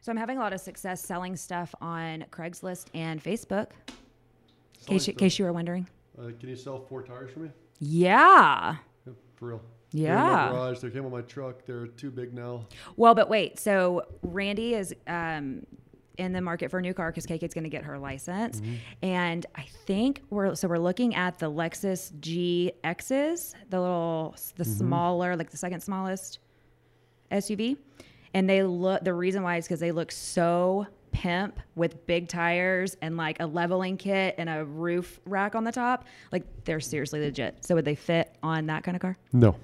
So I'm having a lot of success selling stuff on Craigslist and Facebook. In case, you, case you were wondering. Uh, can you sell four tires for me? Yeah. Yeah, for real. They're in my Yeah. garage. They came on my truck. They're too big now. Well, but wait. So Randy is um, in the market for a new car because KK's going to get her license, and I think we're so we're looking at the Lexus GXs, the little, the smaller, like the second smallest SUV, and they look. The reason why is because they look so pimp with big tires and like a leveling kit and a roof rack on the top. Like they're seriously legit. So would they fit on that kind of car? No.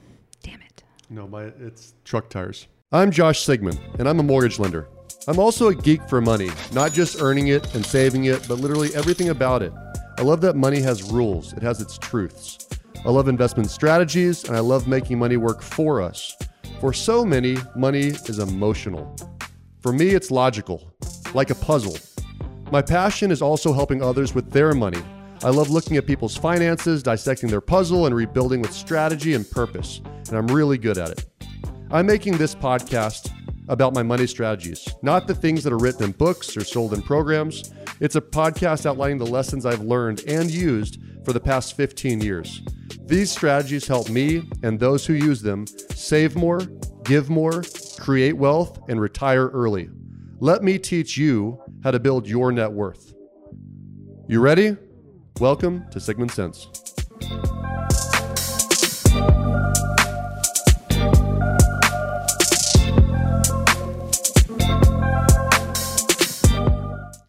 Damn it. No, my it's truck tires. I'm Josh Sigmund, and I'm a mortgage lender. I'm also a geek for money, not just earning it and saving it, but literally everything about it. I love that money has rules, it has its truths. I love investment strategies, and I love making money work for us. For so many, money is emotional. For me, it's logical, like a puzzle. My passion is also helping others with their money. I love looking at people's finances, dissecting their puzzle, and rebuilding with strategy and purpose, and I'm really good at it. I'm making this podcast about my money strategies, not the things that are written in books or sold in programs. It's a podcast outlining the lessons I've learned and used for the past 15 years. These strategies help me and those who use them save more, give more, create wealth, and retire early. Let me teach you how to build your net worth. You ready? Welcome to Sigmund Sense.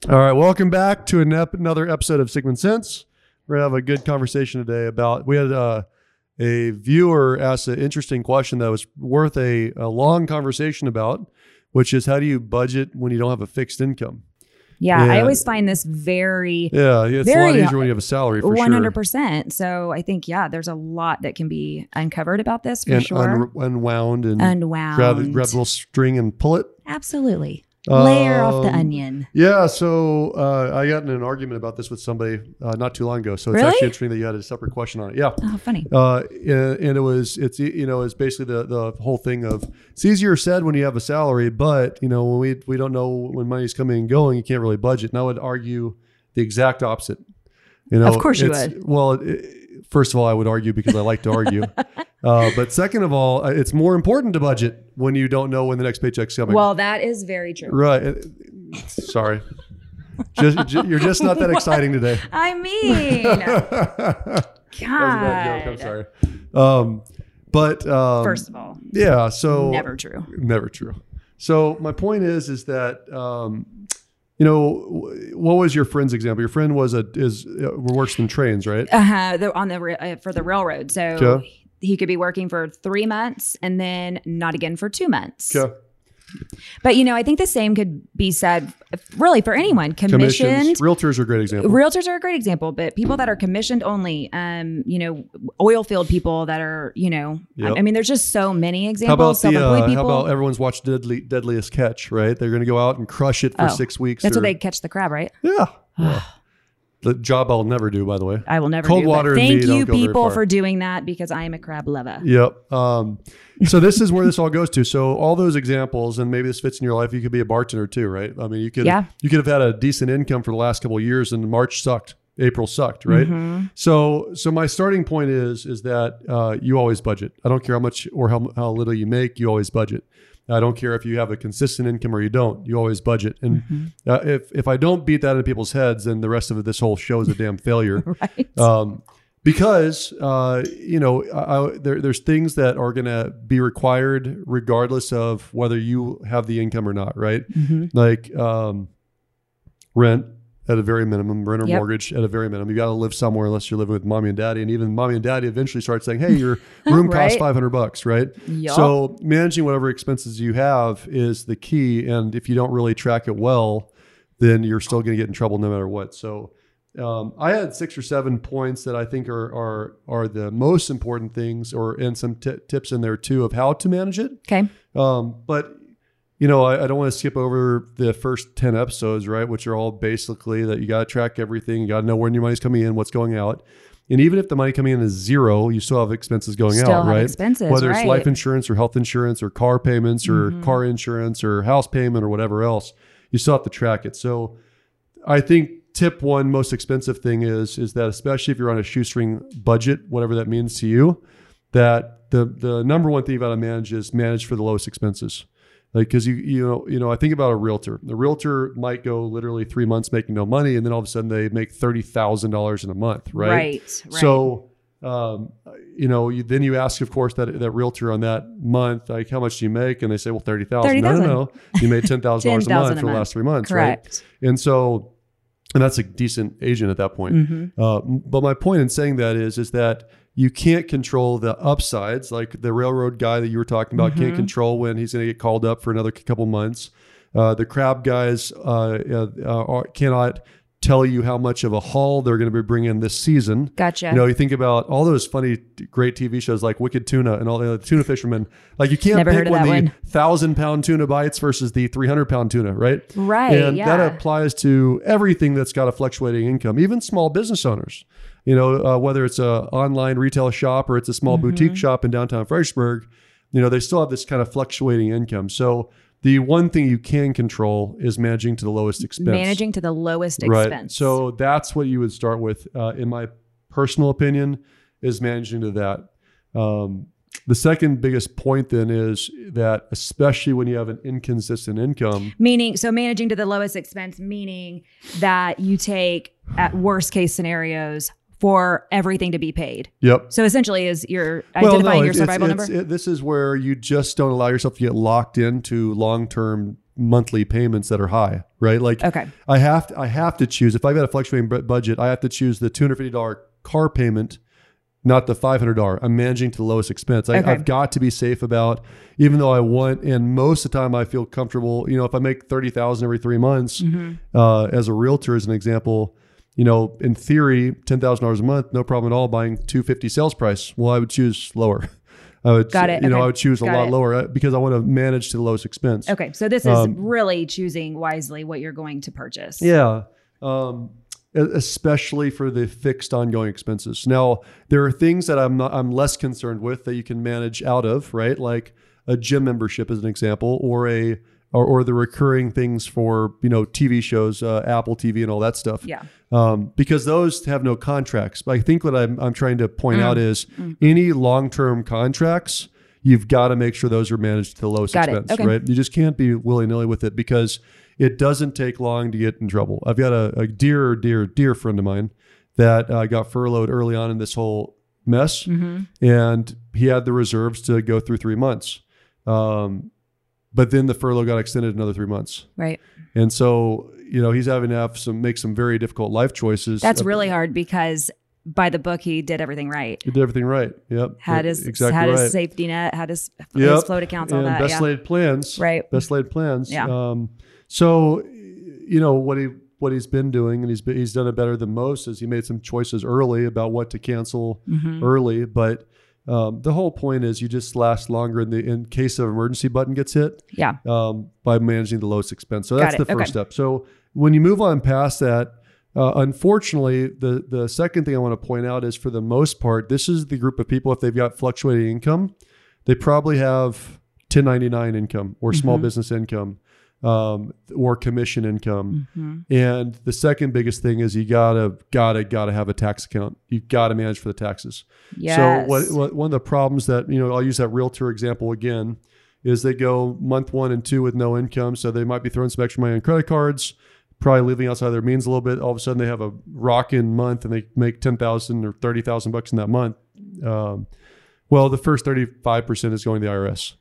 All right, welcome back to another episode of Sigmund Sense. We're gonna have a good conversation today about. We had uh, a viewer ask an interesting question that was worth a, a long conversation about, which is how do you budget when you don't have a fixed income? Yeah, I always find this very Yeah, it's a Very, lot easier when you have a salary for one hundred sure. percent. So I think yeah, there's a lot that can be uncovered about this for And sure. un- unwound and Unwound. grab, grab a little string and pull it. Absolutely. Layer off the Um, onion. Yeah, so uh, I got in an argument about this with somebody uh, not too long ago. So it's Really? actually interesting that you had a separate question on it. Yeah. Oh, funny. Uh, and and it was it's you know it's basically the the whole thing of it's easier said when you have a salary, but you know when we we don't know when money's coming and going, you can't really budget. And I would argue the exact opposite. You know, Of course you it's- Well, it, first of all, I would argue because I like to argue. uh, but second of all, uh, it's more important to budget when you don't know when the next paycheck's coming. Well, that is very true. right. Uh, Sorry. Just, ju- you're just not that exciting today. I mean, that was a bad joke. I'm sorry. Um, but um, First of all, yeah. So never true. never true. So my point is, is that um, you know, what was your friend's example? Your friend was a is uh, works in trains, right? Uh-huh, on the uh, for the railroad. So Okay. He could be working for three months and then not again for two months. Okay. But you know, I think the same could be said really for anyone. Commissioned. Commissions. Realtors are a great example. Realtors are a great example, but people that are commissioned only, um, you know, oil field people that are, you know, I- Yep. I mean, there's just so many examples. how about the uh, people. how about everyone's watched Deadly Deadliest Catch, right? They're going to go out and crush it for Oh, six weeks. That's or- where they catch the crab, right? Yeah. Yeah. The job I'll never do, by the way. I will never Cold do. water Thank you, people, for doing that because I am a crab lover. Yep. Um, so this is where this all goes to. So all those examples, and maybe this fits in your life. You could be a bartender too, right? I mean, you could Yeah. you could have had a decent income for the last couple of years, and March sucked, April sucked, right? Mm-hmm. So so my starting point is is that uh, you always budget. I don't care how much or how how little you make, you always budget. I don't care if you have a consistent income or you don't. You always budget. And Mm-hmm. uh, if if I don't beat that in people's heads, then the rest of this whole show is a damn failure Right. um, because uh, you know I, there, there's things that are going to be required regardless of whether you have the income or not, right? Mhm. Like um, rent at a very minimum, rent or Yep. mortgage at a very minimum. You got to live somewhere unless you're living with mommy and daddy, and even mommy and daddy eventually start saying, "Hey, your room costs 500 bucks, right?" Yup. So managing whatever expenses you have is the key, and if you don't really track it well, then you're still going to get in trouble no matter what. So um, I had six or seven points that I think are are are the most important things, or and some t- tips in there too of how to manage it. okay. Um, but you know, I, I don't want to skip over the first ten episodes, right? Which are all basically that you got to track everything, you got to know when your money's coming in, what's going out. And even if the money coming in is zero, you still have expenses going Still out, right? expenses, Whether it's life insurance or health insurance or car payments or Mhm. car insurance or house payment or whatever else, you still have to track it. So I think tip one most expensive thing is is that especially if you're on a shoestring budget, whatever that means to you, that the the number one thing you've got to manage is manage for the lowest expenses. Like because you you know you know I think about a realtor. The realtor might go literally three months making no money, and then all of a sudden they make thirty thousand dollars in a month, right? Right. right. So, um, you know, you, then you ask, of course, that that realtor on that month, like, how much do you make? And they say, well, thirty thousand. No, no, no, you made ten thousand dollars a month for the last three months, right? correct. And so, and that's a decent agent at that point. Mhm. Uh, but my point in saying that is, is that you can't control the upsides, like the railroad guy that you were talking about can't Mhm. control when he's going to get called up for another couple months. Uh, the crab guys uh, uh, uh, cannot tell you how much of a haul they're going to be bringing in this season. Gotcha. You know, you think about all those funny, great TV shows like Wicked Tuna and all the tuna fishermen. Like you can't Never pick when the one. thousand pound tuna bites versus the three hundred pound tuna, right? right. and yeah. that applies to everything that's got a fluctuating income, even small business owners. You know, uh, whether it's a online retail shop or it's a small Mm-hmm. boutique shop in downtown Fredericksburg, you know, they still have this kind of fluctuating income. So the one thing you can control is managing to the lowest expense. Managing to the lowest right. expense. So that's what you would start with, uh, in my personal opinion, is managing to that. Um, the second biggest point then is that, especially when you have an inconsistent income, meaning so managing to the lowest expense meaning that you take at worst case scenarios for everything to be paid. yep, So essentially is you're Well, identifying your survival it's- number. it- this is where you just don't allow yourself to get locked into long-term monthly payments that are high, right? Like okay. I have to, I have to choose if I've got a fluctuating bu- budget, I have to choose the two hundred fifty dollar car payment, not the five hundred dollar. I'm managing to the lowest expense. I, Okay. I've got to be safe about, even though I want, and most of the time I feel comfortable. You know, if I make thirty thousand every three months, uh, as a realtor, as an example. You know, in theory, ten thousand dollars a month, no problem at all. Buying two fifty sales price. Well, I would choose lower. I would, Got it. You know, Okay. I would choose a Got lot it. lower uh, because I want to manage to the lowest expense. Okay. So this is Um, really choosing wisely what you're going to purchase. Yeah. Um, especially for the fixed ongoing expenses. Now, there are things that I'm not, I'm less concerned with that you can manage out of, right? Like a gym membership as an example, or a or, or the recurring things for you know TV shows, uh, Apple TV, and all that stuff. Yeah. Um, because those have no contracts. But I think what I'm I'm trying to point Mm. out is any long term contracts. You've got to make sure those are managed to the lowest Got expense, Okay. right? You just can't be willy nilly with it because it doesn't take long to get in trouble. I've got a, a dear, dear, dear friend of mine that uh, got furloughed early on in this whole mess, Mm-hmm. and he had the reserves to go through three months. Um, but then the furlough got extended another three months, Right. and so you know he's having to have some make some very difficult life choices. That's really hard because by the book he did everything right. He did everything right. Yep, Had his exactly had right. his safety net, had his, his float accounts, all and that. best Yeah. laid plans. Right. Best laid plans. Yeah. Um, so, you know what he what he's been doing, and he's been, he's done it better than most. Is he made some choices early about what to cancel Mhm. early, but. Um, the whole point is you just last longer in the in case of emergency button gets hit Yeah. um, by managing the lowest expense. So Got that's it. the first Okay. step. So when you move on past that, uh, unfortunately, the the second thing I want to point out is for the most part, this is the group of people if they've got fluctuating income, they probably have 1099 income or small Mhm. business income um, or commission income. Mhm. And the second biggest thing is you gotta gotta gotta have a tax account. You gotta manage for the taxes. Yes. So what, what one of the problems that you know I'll use that realtor example again is they go month one and two with no income, so they might be throwing some extra money on credit cards, probably living outside their means a little bit. All of a sudden they have a rocking month and they make ten thousand or thirty thousand bucks in that month. Um, well, the first thirty five percent is going to the IRS,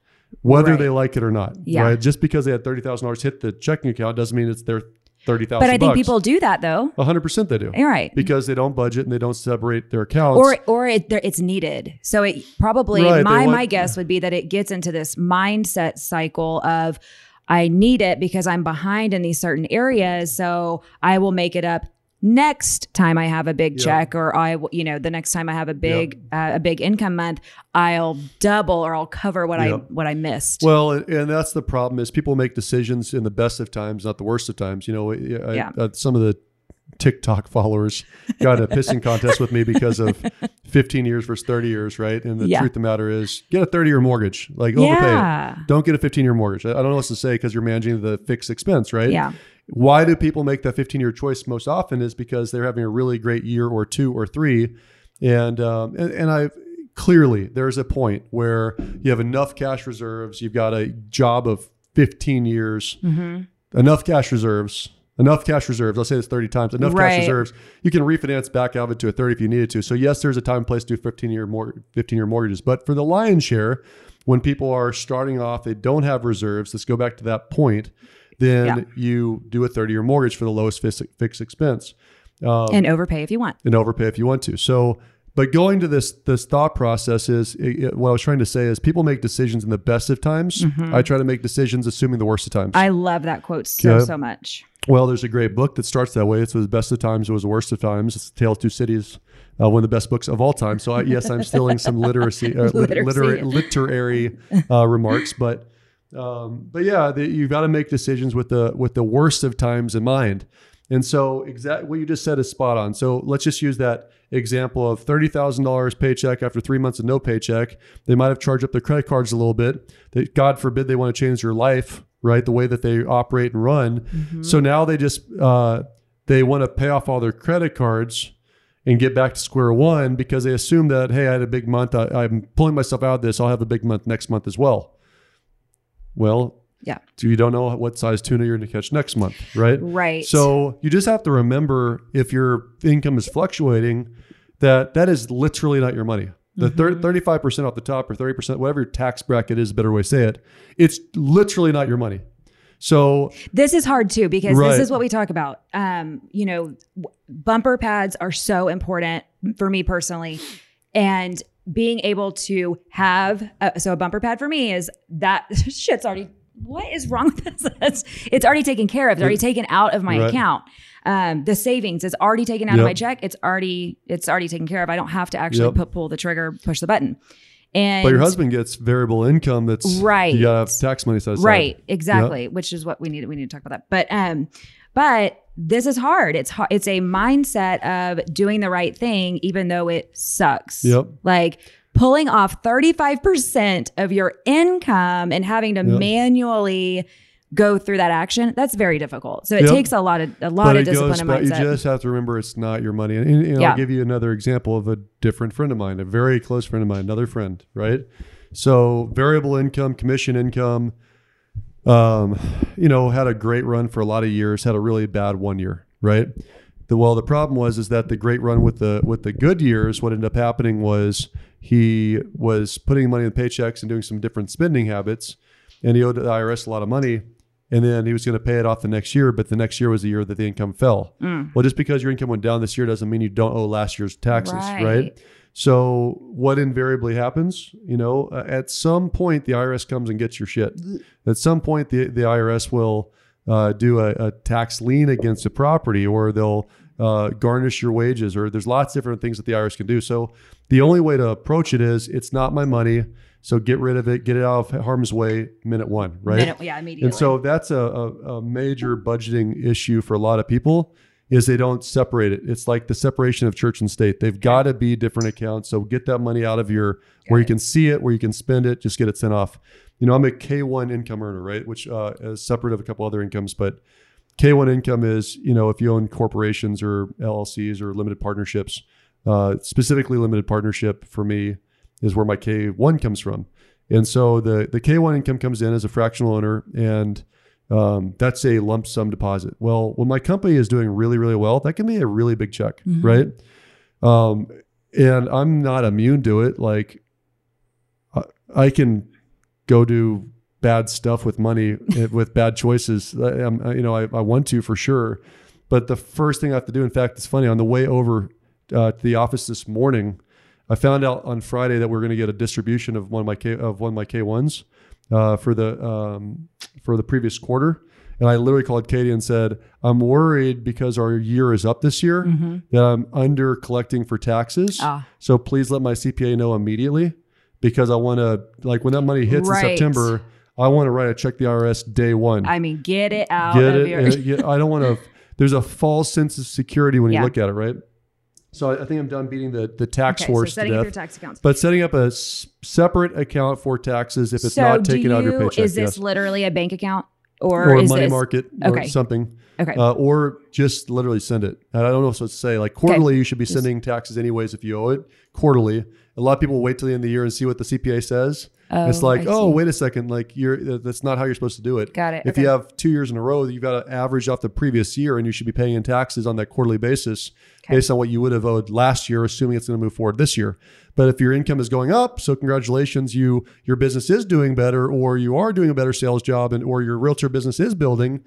whether Right. they like it or not. Yeah. Right? Just because they had thirty thousand dollars hit the checking account doesn't mean it's their thirty thousand. but I think people do that though. hundred percent they do You're because they don't budget and they don't separate their accounts. or or it, it's needed. So it probably Right, my want- my guess would be that it gets into this mindset cycle of I need it because I'm behind in these certain areas, so I will make it up next time I have a big check or I you know the next time I have a big uh, a big income month, I'll double or I'll cover what I what I missed. Well, and and that's the problem is people make decisions in the best of times, not the worst of times. You know, I, I- uh, some of the TikTok followers got a pissing contest with me because of 15 years versus 30 years, right? And the Yeah. truth of the matter is, get a 30 year mortgage, like overpay Yeah. Don't get a 15 year mortgage. I I don't know what to say because you're managing the fixed expense, right? Yeah. Why do people make that 15 year choice most often is because they're having a really great year or two or three. And, um, and, and I clearly there's a point where you have enough cash reserves, you've got a job of 15 years, Mm-hmm. enough cash reserves, enough cash reserves. I'll say this 30 times, enough Right. cash reserves. You can refinance back out of it to a 30 if you needed to. So yes, there's a time and place to do 15 year more 15 year mortgages. But for the lion's share, when people are starting off, they don't have reserves. Let's go back to that point. Then Yeah. you do a 30 year mortgage for the lowest fixed, fixed expense um, and overpay if you want. and overpay if you want to. So, but going to this this thought process is it, it- what I was trying to say is people make decisions in the best of times. I try to make decisions assuming the worst of times. Mm-hmm. I love that quote so Yeah. so much. well, there's a great book that starts that way. It's the best of times. It was the worst of times. It's Tale of Two Cities, uh, one of the best books of all time. So I, yes, I'm stealing some literacy, uh, lit- Literacy. literary, literary uh, remarks, but um, but yeah, the, you've got to make decisions with the with the worst of times in mind. And so, exactly what you just said is spot on. So let's just use that example of thirty thousand dollars paycheck after three months of no paycheck. They might have charged up their credit cards a little bit. They, God forbid they want to change their life, right? The way that they operate and run. So now they just uh, they want to pay off all their credit cards and get back to square one because they assume that hey, I had a big month. I, I'm pulling myself out of this. I'll have a big month next month as well. Well, Yeah. so you don't know what size tuna you're going to catch next month, right? Right. So you just have to remember if your income is fluctuating, that that is literally not your money. The Mm-hmm. thir- 35% off the top or 30%, whatever your tax bracket is, a better way to say it, it's literally not your money. So this is hard too because Right. this is what we talk about. Um, you know, w- bumper pads are so important for me personally, and being able to have a, so a bumper pad for me is that shit's already. What is wrong with this? It's, it's already taken care of. It's already taken out of my Right. account. Um, the savings is already taken out of my check. It's already it's already taken care of. I don't have to actually Yep. put, pull the trigger, push the button. And But your husband gets variable income that's Right. You gotta have tax money set aside. Right, exactly. Which is what we need. We need to talk about that. But um, but this is hard. It's hard. It's a mindset of doing the right thing, even though it sucks. Yep. Like pulling off thirty five percent of your income and having to Yep. manually go through that action. That's very difficult. So it Yep. takes a lot of a lot But of discipline and back, you just have to remember it's not your money. And, and Yeah. I'll give you another example of a different friend of mine, a very close friend of mine, another friend, right? So variable income, commission income, um, you know, had a great run for a lot of years, had a really bad one year, right? The well, the problem was is that the great run with the with the good years, what ended up happening was he was putting money in paychecks and doing some different spending habits, and he owed the IRS a lot of money, and then he was going to pay it off the next year, but the next year was the year that the income fell. Well, just because your income went down this year doesn't mean you don't owe last year's taxes, right? Right. So what invariably happens, you know, uh, at some point the IRS comes and gets your shit. At some point the the IRS will uh, do a, a tax lien against a property, or they'll uh, garnish your wages, or there's lots of different things that the IRS can do. So the only way to approach it is it's not my money, so get rid of it, get it out of harm's way, minute one, right? Minute- yeah, immediately. And so that's a, a, a major budgeting issue for a lot of people is they don't separate it. It's like the separation of church and state. They've got to be different accounts. So get that money out of your where you can see it, where you can spend it, just get it sent off. You know, I'm a K1 income earner, right? Which uh, is separate of a couple other incomes, but K1 income is, you know, if you own corporations or LLCs or limited partnerships, uh, specifically limited partnership for me is where my K1 comes from. And so the, the K1 income comes in as a fractional owner and um, that's a lump sum deposit. Well, when my company is doing really, really well, that can be a really big check, right? Um, and I'm not immune to it. Like I, I can go do bad stuff with money eh, with bad choices. I, I'm, you know, I, I want to for sure. But the first thing I have to do, in fact, it's funny on the way over uh, to the office this morning, I found out on Friday that we're going to get a distribution of one of my K, of one of my K ones uh, for the um, for the previous quarter. And I literally called Katie and said, "I'm worried because our year is up this year that I'm under collecting for taxes. Ah. So please let my CPA know immediately because I want to like when that money hits Right. in September, I want to write a check to the IRS day one. I mean, get it out Get of it? your. yeah, I don't want to there's a false sense of security when you look at it, right? So I think I'm done beating the the tax Okay, so horse to setting up your death. tax accounts. But setting up a s- separate account for taxes if it's so not taken out of your you- paycheck, Is this yes. literally a bank account or, or a money this market or okay. something. okay? Uh, or just literally send it. I don't know what to say. Like quarterly, you should be Just- sending taxes anyways if you owe it quarterly. A lot of people wait till the end of the year and see what the CPA says. It's Oh, like, I oh, see. wait a second, like you're that's not how you're supposed to do it. Got it. If okay. you have two years in a row, you've got to average off the previous year, and you should be paying in taxes on that quarterly basis Okay. based on what you would have owed last year, assuming it's going to move forward this year. But if your income is going up, so congratulations, you your business is doing better, or you are doing a better sales job, and or your realtor business is building.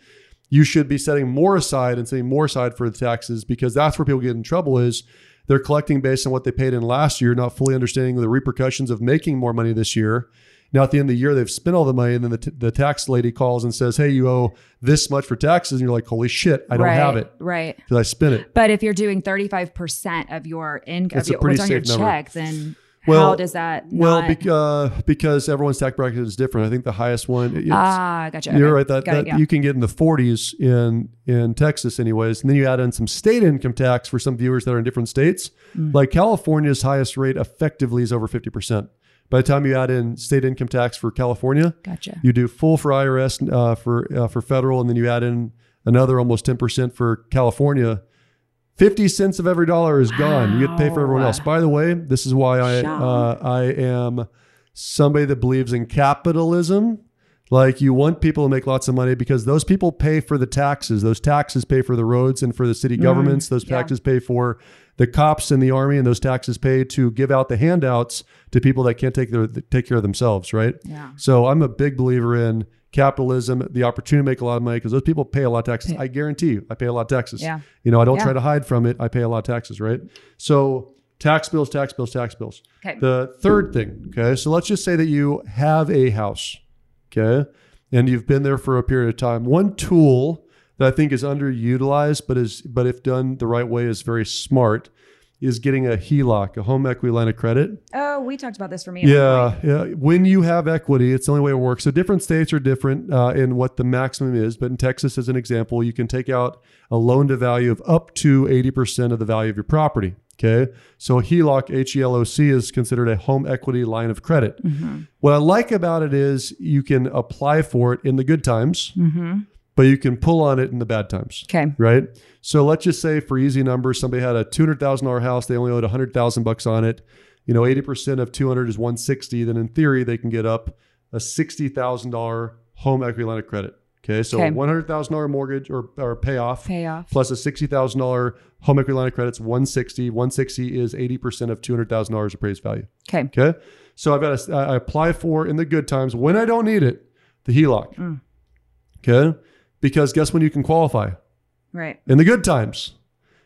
You should be setting more aside and setting more aside for the taxes because that's where people get in trouble. Is they're collecting based on what they paid in last year, not fully understanding the repercussions of making more money this year. Now, at the end of the year, they've spent all the money, and then the, t- the tax lady calls and says, Hey, you owe this much for taxes. And you're like, Holy shit, I don't right, have it Right. because I spent it. But if you're doing 35% of your income, a your, pretty what's on your number. check, then Well- how does that Well, not? bec- uh, because everyone's tax bracket is different. I think the highest one, ah, gotcha. you're okay. right, that, Got that it, yeah. you can get in the 40s in, in Texas, anyways. And then you add in some state income tax for some viewers that are in different states. Mm. Like California's highest rate effectively is over 50%. By the time you add in state income tax for California, gotcha. You do full for IRS uh, for uh, for federal, and then you add in another almost ten percent for California. Fifty cents of every dollar is gone. You get to pay for everyone else. By the way, this is why I uh, I am somebody that believes in capitalism. Like you want people to make lots of money because those people pay for the taxes. Those taxes pay for the roads and for the city governments. Those yeah. taxes pay for the cops and the army, and those taxes pay to give out the handouts to people that can't take their take care of themselves. Right. Yeah. So I'm a big believer in capitalism, the opportunity to make a lot of money because those people pay a lot of taxes. I guarantee you, I pay a lot of taxes. Yeah. You know, I don't Yeah. try to hide from it. I pay a lot of taxes, right? So tax bills, tax bills, tax bills. Okay. The third thing, okay, so let's just say that you have a house, okay, and you've been there for a period of time. One tool that I think is underutilized, but is but if done the right way, is very smart, is getting a HELOC, a home equity line of credit. Oh, we talked about this for me. Yeah, yeah. When you have equity, it's the only way it works. So different states are different uh, in what the maximum is. But in Texas, as an example, you can take out a loan to value of up to 80% of the value of your property. Okay. So HELOC, H E L O C, is considered a home equity line of credit. Mm-hmm. What I like about it is you can apply for it in the good times, but you can pull on it in the bad times Okay. right? So let's just say for easy numbers, somebody had a two hundred thousand dollar house, they only owed a hundred thousand bucks on it. You know, eighty percent of two hundred is one sixty. Then in theory, they can get up a sixty thousand dollar home equity line of credit. Okay, so Okay. one hundred thousand dollar mortgage or or payoff Payoff. plus a sixty thousand dollar home equity line of credit's one sixty. One sixty is eighty percent of two hundred thousand dollars appraised value. Okay. Okay. So I've got to, I apply for in the good times when I don't need it, the HELOC. Mm. Okay. Because guess when you can qualify? Right. In the good times.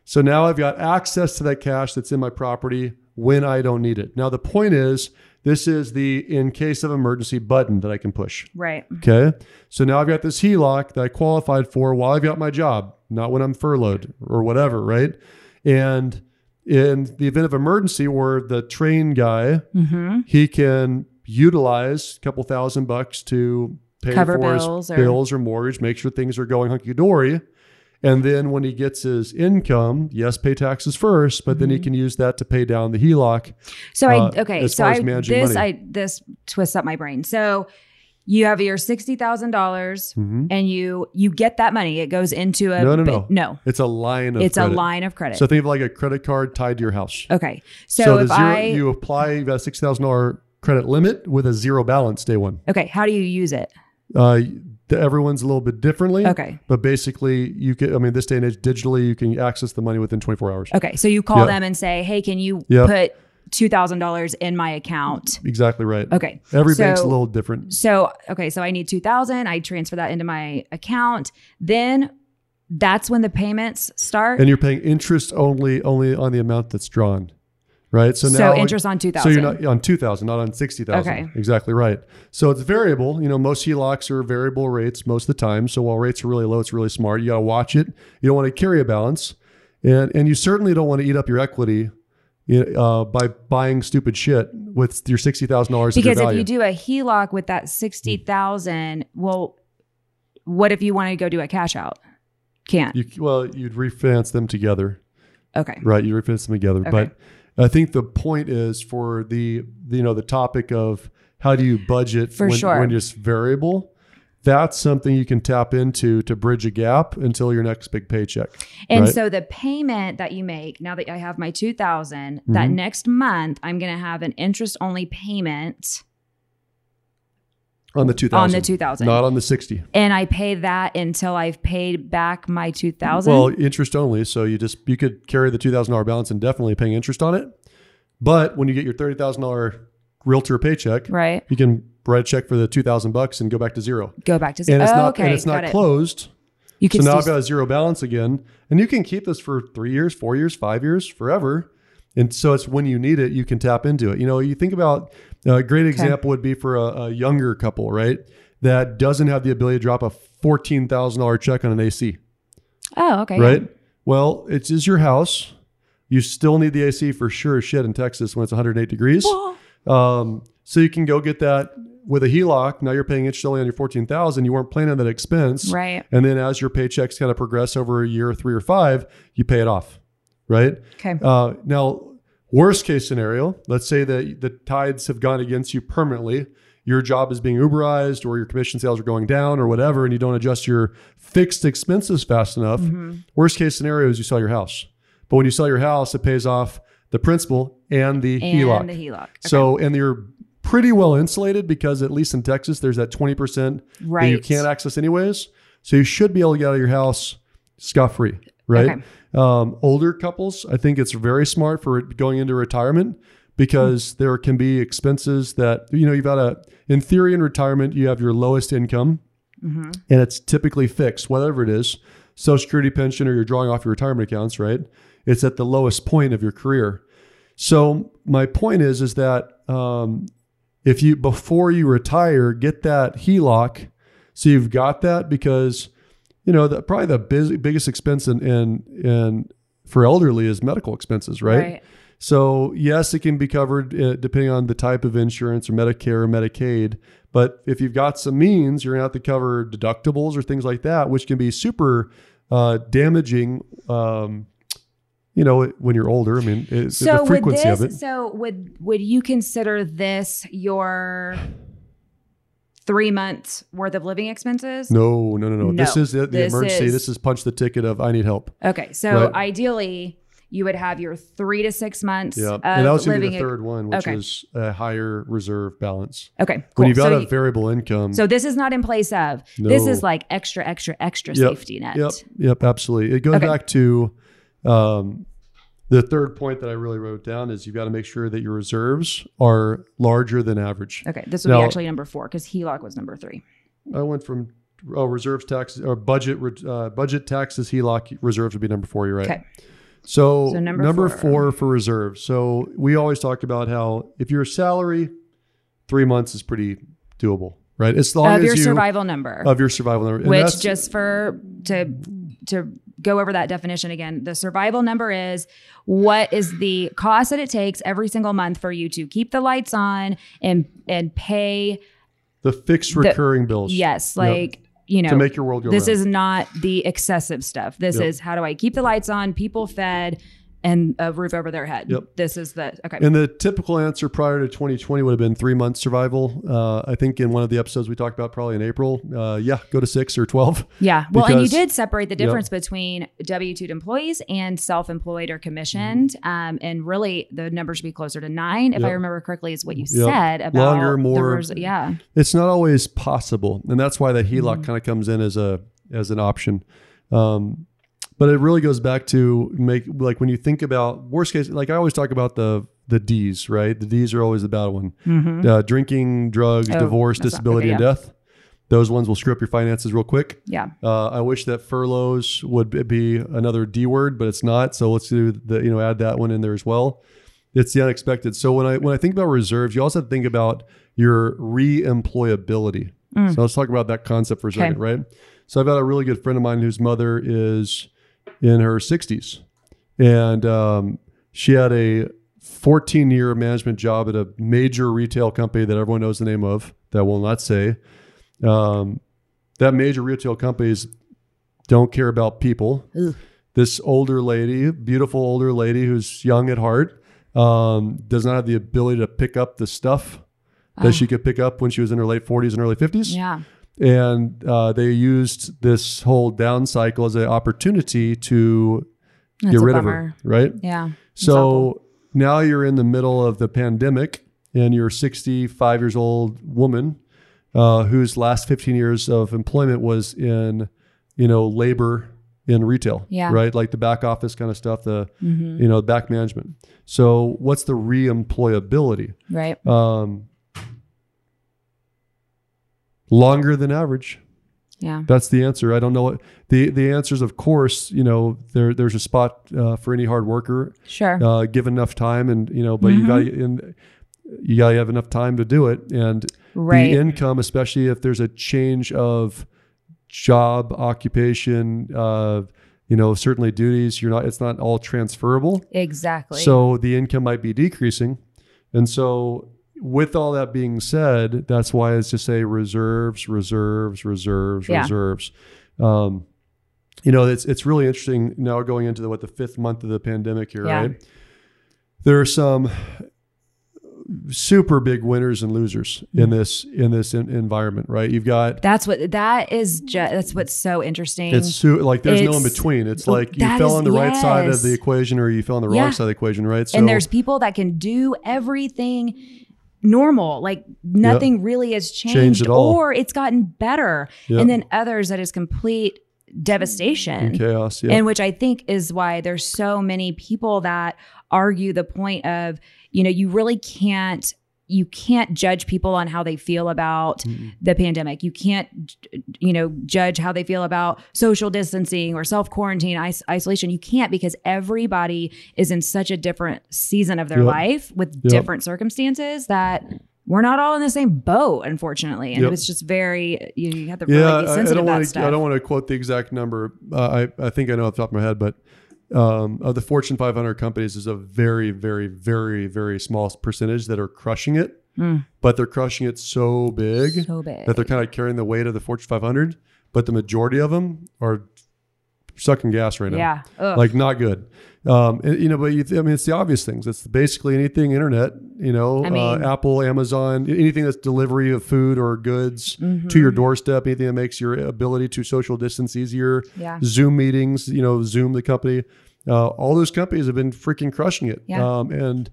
So now I've got access to that cash that's in my property when I don't need it. Now, the point is, this is the in case of emergency button that I can push. Right. Okay. So now I've got this HELOC that I qualified for while I've got my job, not when I'm furloughed or whatever, right? And in the event of emergency where the train guy, Mm-hmm. he can utilize a couple thousand bucks to pay Cover for bills his or- bills or mortgage, make sure things are going hunky dory. And then when he gets his income, yes, pay taxes first, but then he can use that to pay down the HELOC. So Uh, I okay. So I this money. I this twists up my brain. So you have your sixty thousand dollars, Mhm. and you you get that money. It goes into a No, no, no. no. It's a line of It's credit. a line of credit. So think of like a credit card tied to your house. okay. So, So, if zero, I you apply a six thousand dollar credit limit with a zero balance day one. okay, how do you use it? Uh, everyone's a little bit differently. Okay. But basically, you can. I mean, this day and age, digitally, you can access the money within 24 hours. Okay, so you call Yeah. them and say, "Hey, can you Yeah. put two thousand dollars in my account?" Exactly right. Okay. Every so, bank's a little different. So okay, so I need two thousand. I transfer that into my account. Then that's when the payments start. And you're paying interest only only on the amount that's drawn. Right. So So, now interest on two thousand. So you're not on 2000, not on 60,000. Okay. Exactly right. So it's variable. You know, most HELOCs are variable rates most of the time. So while rates are really low, it's really smart. You got to watch it. You don't want to carry a balance. And and you certainly don't want to eat up your equity uh, by buying stupid shit with your $60,000 because if you do a HELOC with that sixty thousand, well, what if you want to go do a cash out? Can't. You well, you'd refinance them together, okay. right? You refinance them together. Okay. But I think the point is for the you know the topic of how do you budget For when, sure. when it's variable. That's something you can tap into to bridge a gap until your next big paycheck. And right? so the payment that you make now that I have my 2000, that Mhm. next month I'm going to have an interest only payment on the 2000. on the 2000. Not on the 60. and I pay that until I've paid back my 2000. Well, interest only. So you just you could carry the two thousand dollar balance and definitely paying interest on it. But when you get your thirty thousand dollar realtor paycheck, right. you can write a check for the two thousand bucks and go back to zero. Go back to And zero. it's oh, not okay. and it's not it. closed. You So can now still I've got a zero balance again, and you can keep this for three years, four years, five years, forever. And so it's when you need it, you can tap into it. You know, you think about uh, a great example would be for a, a younger couple, right? That doesn't have the ability to drop a fourteen thousand dollar check on an AC. Oh, okay. right? Well, it is your house. You still need the AC for sure as shit in Texas when it's 108 degrees. Um, so you can go get that with a HELOC. Now you're paying interest only on your 14,000. You weren't planning on that expense. Right. And then as your paychecks kind of progress over a year, three or five, you pay it off. Right. Okay. Uh, now, worst case scenario, let's say that the tides have gone against you permanently. Your job is being Uberized, or your commission sales are going down, or whatever, and you don't adjust your fixed expenses fast enough. Mm-hmm. Worst case scenario is you sell your house. But when you sell your house, it pays off the principal and the and HELOC. the HELOC. Okay. So, and you're pretty well insulated because at least in Texas, there's that 20% that you can't access anyways. So you should be able to get out of your house scot free, right? Okay. Um, older couples, I think it's very smart for going into retirement because there can be expenses that, you know, you've got a, in theory, in retirement, you have your lowest income Mm-hmm. and it's typically fixed, whatever it is, social security pension, or you're drawing off your retirement accounts, right? It's at the lowest point of your career. So my point is, is that um, if you before you retire, get that HELOC, so you've got that because you know the, probably the biggest expense in, in in for elderly is medical expenses, right? Right. So yes, it can be covered uh, depending on the type of insurance or Medicare or Medicaid. But if you've got some means, you're gonna have to cover deductibles or things like that, which can be super uh, damaging. Um, you know, when you're older. I mean, So the frequency this, of it. so would would you consider this your three months worth of living expenses? No, no, no, no. This is the, the this emergency. is- this is punch the ticket of I need help. Okay, so Right. ideally you would have your three to six months Yeah, of and that was going to be the third one, which okay. is a higher reserve balance. okay, cool. When you've got so, a you- variable income, so this is not in place of. This is like extra, extra, extra Yep, safety net. Yep, yep, absolutely. It goes Okay. back to um, the third point that I really wrote down is you've got to make sure that your reserves are larger than average. Okay, this would Now- be actually number four because HELOC was number three. I went from oh, reserves taxes or budget uh, budget taxes HELOC reserves would be number four. You're right. Okay. So, So number number, four. four. for reserves. So we always talk about how if your salary, three months is pretty doable, right? As long Of as your you survival number. of your survival number, And which just for to to go over that definition again the survival number is what is the cost that it takes every single month for you to keep the lights on and and pay the fixed recurring bills. yes Yep. like you know to make your world go this round. is not the excessive stuff this Yep. is how do i keep the lights on people fed and a roof over their head Yep. this is the okay And the typical answer prior to 2020 would have been three months survival. Uh, I think in one of the episodes we talked about, probably in April. Uh, yeah, go to six or 12. Yeah. Well, and you did separate the difference between W 2 employees and self employed or commissioned. Um, and really, the number should be closer to nine, if I remember correctly, is what you Yep. said about Longer, more- res- yeah. It's not always possible, and that's why the HELOC Mm-hmm. kind of comes in as a as an option. Um, but it really goes back to make like when you think about worst case. Like I always talk about the the D's, right? The D's are always the bad one. Uh, drinking, drugs, Mm-hmm. Oh, divorce, disability, okay, and death. Those ones will screw up your finances real quick. Yeah. Uh, I wish that furloughs would be- another D word, but it's not. So let's do the you know add that one in there as well. It's the unexpected. So when I when I think about reserves, you also have to think about your reemployability. So let's talk about that concept for a second, right? So I've got a really good friend of mine whose mother is in her 60s, and um, she had a 14 year management job at a major retail company that everyone knows the name of that will not say. Um, that major retail companies don't care about people. Ugh. This older lady, beautiful older lady who's young at heart, um, does not have the ability to pick up the stuff that Oh. she could pick up when she was in her late 40s and early 50s. Yeah. And uh, they used this whole down cycle as an opportunity to That's get rid bummer. of her, right? Yeah. So now you're in the middle of the pandemic and you're a 65 years old woman uh, whose last 15 years of employment was in, you know, labor in retail, Yeah. right? Like the back office kind of stuff, the, Mhm. you know, back management. So what's the reemployability? Right. Um, longer than average. Yeah. That's the answer. I don't know what the the answers. Of course, you know there there's a spot uh, for any hard worker Sure. uh, give enough time and you know but you got to you got to have enough time to do it and right. the income especially if there's a change of job occupation uh, you know certainly duties you're not it's not all transferable exactly. so the income might be decreasing and so with all that being said that's why it's just say reserves reserves reserves Yeah. reserves um, you know it's it's really interesting now going into the, what the fifth month of the pandemic here Yeah. right there are some super big winners and losers in this in this in, environment right you've got that's what that is. Ju- that's what's so interesting. it's like there's no in between. it's like you fell is- on the right side of the equation or you fell on the Yeah. wrong side of the equation right so and there's people that can do everything normal like nothing really has changed, Changed at all. or it's gotten better Yep. and then others that is complete devastation and chaos yeah and which i think is why there's so many people that argue the point of you know you really can't you can't judge people on how they feel about the pandemic you can't you know judge how they feel about social distancing or self quarantine is- isolation you can't because everybody is in such a different season of their Yep. life with Yep. different circumstances that we're not all in the same boat unfortunately and Yep. it's just very you, know, you have to yeah, really I- be I, sensitive don't to that want to. I don't want to quote the exact number. Uh, I I think I know off the top of my head, but um, of the Fortune 500 companies, is a very, very, very, very small percentage that are crushing it. Mm. But they're crushing it so big so big that they're kind of carrying the weight of the Fortune 500. But the majority of them are sucking gas right now. yeah Ugh. Like not good. Um, and, you know, but you th- I mean, it's the obvious things. It's basically anything internet. You know, I mean- uh, Apple, Amazon, anything that's delivery of food or goods Mm-hmm. to your doorstep. Anything that makes your ability to social distance easier. yeah Zoom meetings. You know, Zoom, the company. Uh, all those companies have been freaking crushing it. Yeah. Um, and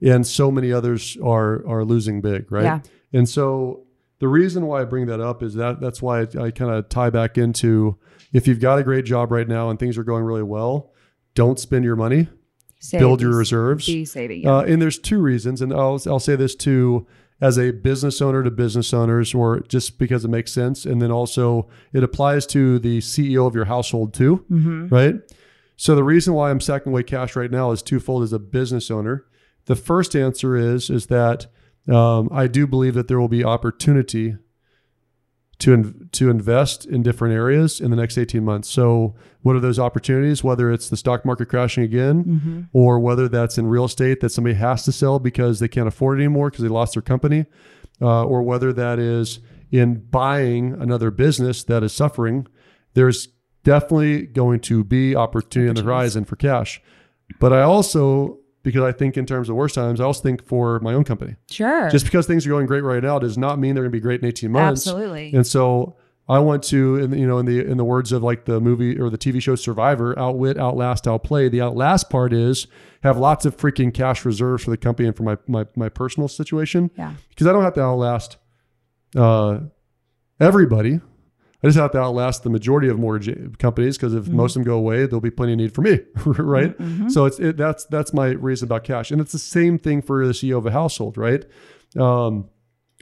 and so many others are are losing big, right? Yeah. And so the reason why I bring that up is that that's why I, I kind of tie back into if you've got a great job right now and things are going really well, don't spend your money, Save, build your reserves. be saving yeah. Uh, and there's two reasons, and I'll I'll say this too as a business owner to business owners, or just because it makes sense, and then also it applies to the CEO of your household too, Mhm. right? So the reason why I'm sacking away cash right now is twofold as a business owner. The first answer is is that um, I do believe that there will be opportunity to in, to invest in different areas in the next 18 months. So what are those opportunities? Whether it's the stock market crashing again, Mm-hmm. or whether that's in real estate that somebody has to sell because they can't afford it anymore because they lost their company, uh, or whether that is in buying another business that is suffering, there's definitely going to be opportunity on the horizon for cash. But I also, because I think in terms of worst times, I also think for my own company. sure Just because things are going great right now does not mean they're going to be great in 18 months. absolutely And so I want to, in, you know, in the in the words of like the movie or the TV show Survivor, outwit, outlast, outplay. The outlast part is have lots of freaking cash reserves for the company and for my my, my personal situation yeah because I don't have to outlast uh, everybody. I just have to outlast the majority of mortgage companies because if most of them go away, there'll be plenty of need for me, right? Mhm. So it's it, that's that's my reason about cash, and it's the same thing for the CEO of a household, right? Um,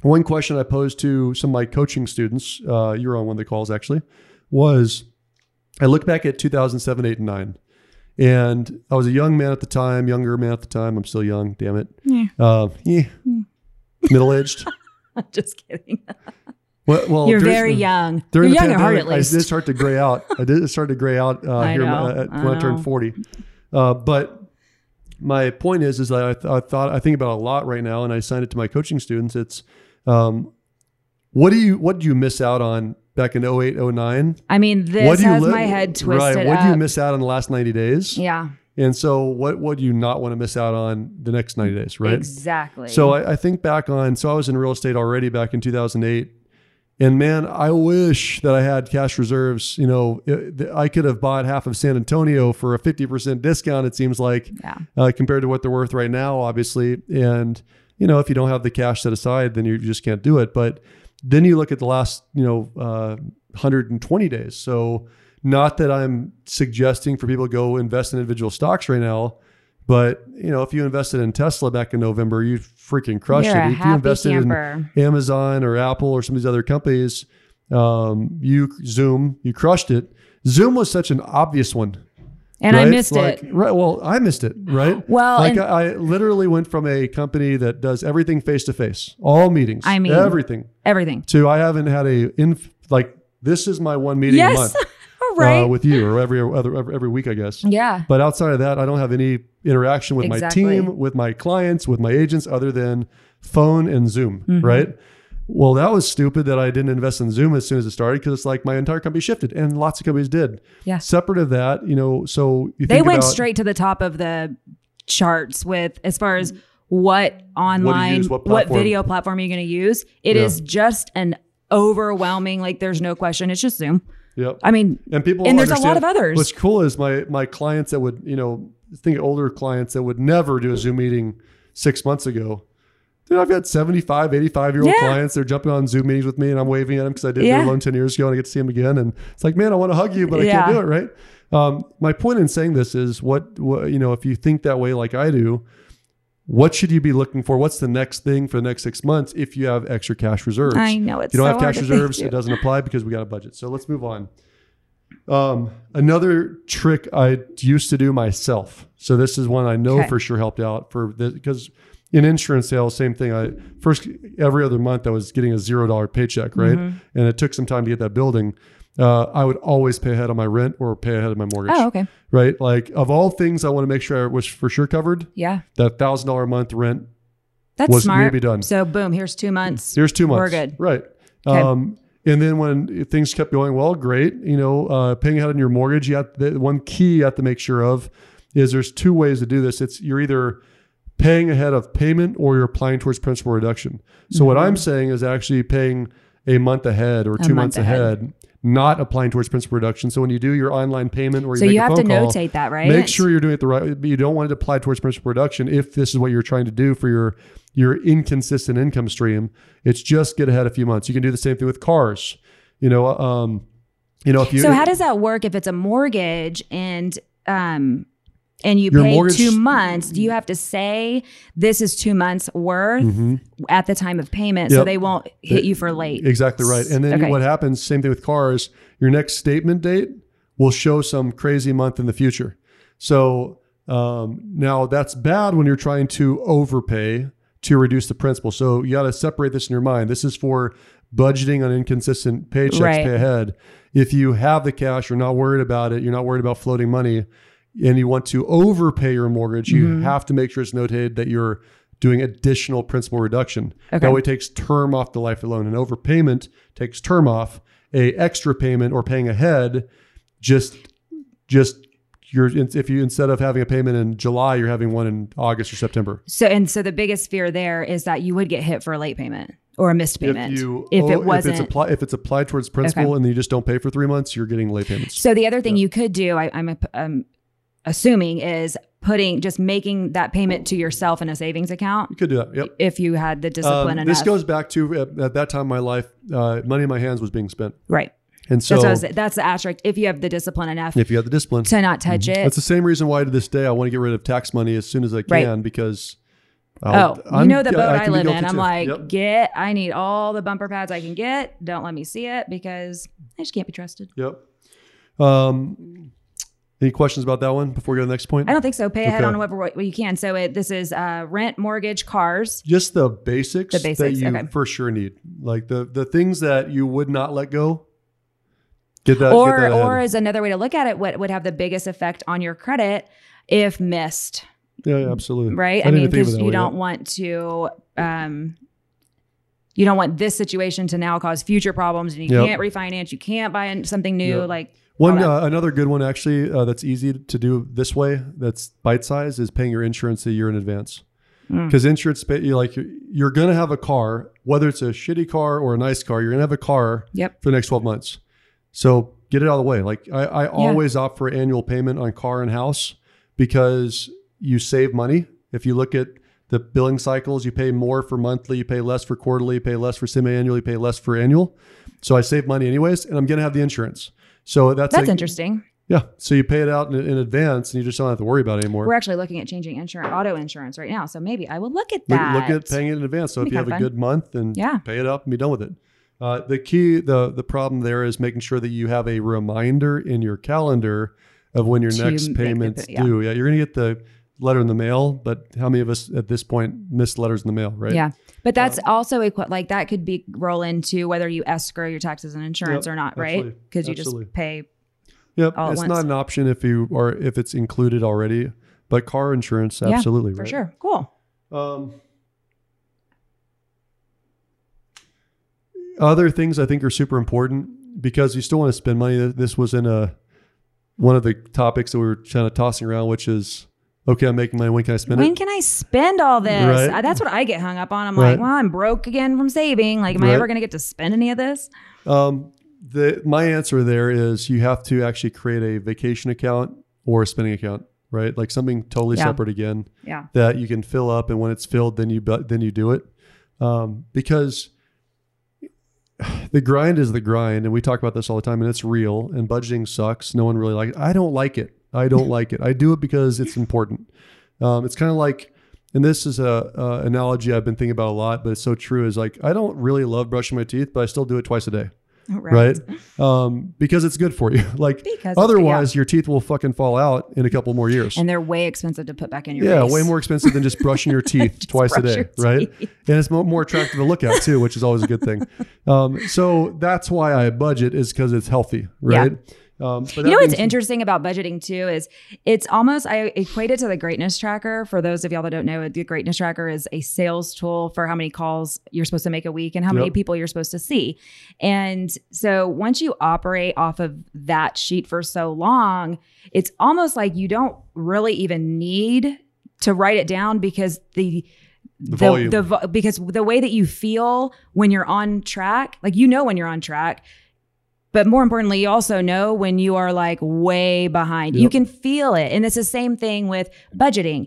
one question I posed to some of my coaching students, uh, you were on one of the calls actually, was I look back at 2007, 8, and 9. And I was a young man at the time, younger man at the time. I'm still young, damn it. Yeah. Uh, yeah. Middle aged. just kidding Well, well, you're very young you're young at heart pandemic, at least I did start to gray out. I did start to gray out uh, here know, uh, I when I turned 40. Uh, but my point is, is that I, th- I thought I think about a lot right now, and I assigned it to my coaching students. It's um, what do you what do you miss out on back in 08, 09. I mean, this what do you has li- my head twisted Right. What up. do you miss out on the last 90 days? yeah, And so what what do you not want to miss out on the next 90 days, right? exactly. So I, I think back on, so I was in real estate already back in 2008. And man, I wish that I had cash reserves. You know, I could have bought half of San Antonio for a 50% discount, it seems like, yeah, uh, compared to what they're worth right now, obviously. And, you know, if you don't have the cash set aside, then you just can't do it. But then you look at the last, you know, uh, 120 days. So, not that I'm suggesting for people to go invest in individual stocks right now, but you know, if you invested in Tesla back in November, you freaking crushed You're it. a if you invested camper. in Amazon or Apple or some of these other companies, um, you Zoom, you crushed it. Zoom was such an obvious one. and I missed Like, it. Right. Well, I missed it. Right. Well, like I, I literally went from a company that does everything face to face, all meetings, I mean- everything, Everything. to I haven't had a in like this is my one meeting a Yes. month right. uh, with you or every other every, every week, I guess. yeah. But outside of that, I don't have any interaction with Exactly. my team, with my clients, with my agents, other than phone and Zoom. Mm-hmm. Right. Well, that was stupid that I didn't invest in Zoom as soon as it started because it's like my entire company shifted, and lots of companies did. Yeah. Separate of that, you know, so you They went about, straight to the top of the charts with as far as what online, use, what what, platform. video platform you're going to use. It Yeah. is just an overwhelming. Like, there's no question. It's just Zoom. Yep. I mean, and people And there's a lot of others. What's cool is my my clients that would you know think older clients that would never do a Zoom meeting six months ago. Dude, I've got 75, 85 year old Yeah. clients. They're jumping on Zoom meetings with me and I'm waving at them because I did Yeah. their loan 10 years ago and I get to see them again. And it's like, man, I want to hug you, but I can't do it, right? Um, my point in saying this is what, what, you know, if you think that way like I do, what should you be looking for? What's the next thing for the next six months if you have extra cash reserves? I know it's If you don't so have cash reserves, it doesn't apply because we got a budget. So let's move on. Um, another trick I used to do myself. So this is one I know Okay. for sure helped out for this because in insurance sales, same thing. I first every other month I was getting a zero dollar paycheck, right? Mm-hmm. And it took some time to get that building. Uh, I would always pay ahead on my rent or pay ahead of my mortgage. oh, okay. Right? Like of all things, I want to make sure I was for sure covered. Yeah. That thousand dollar a month rent That's Was smart. maybe done. So, boom, here's two months. Here's two months. We're good. Right. Okay. Um, and then when things kept going well, great. You know, uh, paying ahead on your mortgage. You have the one key you have to make sure of is there's two ways to do this. It's you're either paying ahead of payment or you're applying towards principal reduction. So what I'm saying is actually paying a month ahead or two month months ahead. not applying towards principal reduction. So when you do your online payment or you So make you a have to call, notate that, right? Make sure you're doing it the right. You don't want it to apply towards principal reduction if this is what you're trying to do for your your inconsistent income stream. It's just get ahead a few months. You can do the same thing with cars. You know, um, you know if you So how does that work if it's a mortgage and um and you Your pay mortgage- two months? Do you have to say this is two months worth at the time of payment so. Yep. they won't hit you for late? Exactly right. And then Okay. what happens, same thing with cars, your next statement date will show some crazy month in the future. So um, now that's bad when you're trying to overpay to reduce the principal. So you got to separate this in your mind. This is for budgeting on inconsistent paychecks, Right. pay ahead. If you have the cash, you're not worried about it, you're not worried about floating money, and you want to overpay your mortgage, you Mm-hmm. have to make sure it's notated that you're doing additional principal reduction. Okay. That way it takes term off the life loan. And overpayment takes term off. A extra payment or paying ahead just just you're if you instead of having a payment in July, you're having one in August or September. So and so the biggest fear there is that you would get hit for a late payment or a missed payment If you if it wasn't. if it's applied if it's applied towards principal and you just don't pay for three months, you're getting late payments. so the other thing you could do, I, I'm um, assuming, is putting just making that payment to yourself in a savings account You could do that. Yep. if you had the discipline Um, enough. this goes back to at, at that time in my life, uh, money in my hands was being spent, right. and so That's I that's the asterisk. If you have the discipline enough if you have the discipline, to not touch it. That's the same reason why to this day I want to get rid of tax money as soon as I Right. can because. Oh, I'll- you I'm- know the boat I, be live in. I'm too. like, Yep. get. I need all the bumper pads I can get. Don't let me see it because I just can't be trusted. Yep. Um, any questions about that one before we go to the next point? I don't think so. Pay ahead Okay. on whatever what you can. So it, this is uh, rent, mortgage, cars. Just the basics, The basics, that you okay. for sure need, like the the things that you would not let go. Get that. or get that or is another way to look at it what would have the biggest effect on your credit if missed yeah, absolutely. right i, didn't mean even think of it because you don't yeah. want to um You don't want this situation to now cause future problems, and you Yep. can't refinance. You can't buy something new. Yep. Like One uh, another good one actually uh, that's easy to do this way. That's bite size is paying your insurance a year in advance. Mm. Because insurance, pay, you like you're, you're going to have a car, whether it's a shitty car or a nice car. You're going to have a car Yep. for the next twelve months. So get it out of the way. Like I, I always opt for annual payment on car and house because you save money. If you look at the billing cycles, you pay more for monthly, you pay less for quarterly, you pay less for semi-annual, you pay less for annual. So I save money anyways, and I'm going to have the insurance. So that's That's a- interesting. yeah. So you pay it out in, in advance, and you just don't have to worry about it anymore. We're actually looking at changing insurance, auto insurance right now. So maybe I will look at that. look at paying it in advance. So if you have a good month, then Yeah. pay it up and be done with it. Uh, the key, the the problem there is making sure that you have a reminder in your calendar of when your To next the payment's pa- yeah. due. Yeah, you're gonna get the letter in the mail, but how many of us at this point miss letters in the mail, right? Yeah. But that's also a like that could be roll into whether you escrow your taxes and insurance Yep, or not, right? Because you absolutely. just pay. Yep. It's not an option if you or if it's included already, but car insurance, Yeah, absolutely, For right? sure. Cool. Um, other things I think are super important because you still want to spend money. This was in a one of the topics that we were kind of tossing around, which is okay, I'm making money. When can I spend it? When it? can I spend all this? Right. That's what I get hung up on. I'm Right. like, well, I'm broke again from saving. Like, am I ever going to get to spend any of this? Um, the my answer there is you have to actually create a vacation account or a spending account, right? Like something totally Yeah. separate again. Yeah. that you can fill up, and when it's filled, then you then you do it, um, because the grind is the grind, and we talk about this all the time, and it's real. And budgeting sucks. No one really like. It. I don't like it. I don't like it. I do it because it's important. Um, it's kind of like, and this is a, a analogy I've been thinking about a lot, but it's so true. Is like I don't really love brushing my teeth, but I still do it twice a day, right? Um, because it's good for you. like Because otherwise, your teeth will fucking fall out in a couple more years. And they're way expensive to put back in your Yeah, face. way more expensive than just brushing your teeth twice a day, right? teeth. And it's more attractive to look at too, which is always a good thing. Um, so that's why I budget is because it's healthy, right? Um, but You know what's interesting about budgeting too is it's almost I equate it to the greatness tracker. For those of y'all that don't know, the greatness tracker is a sales tool for how many calls you're supposed to make a week and how many people you're supposed to see. And so once you operate off of that sheet for so long, it's almost like you don't really even need to write it down because the The volume. the because the way that you feel when you're on track, like you know when you're on track, but more importantly, you also know when you are like way behind. You can feel it. And it's the same thing with budgeting.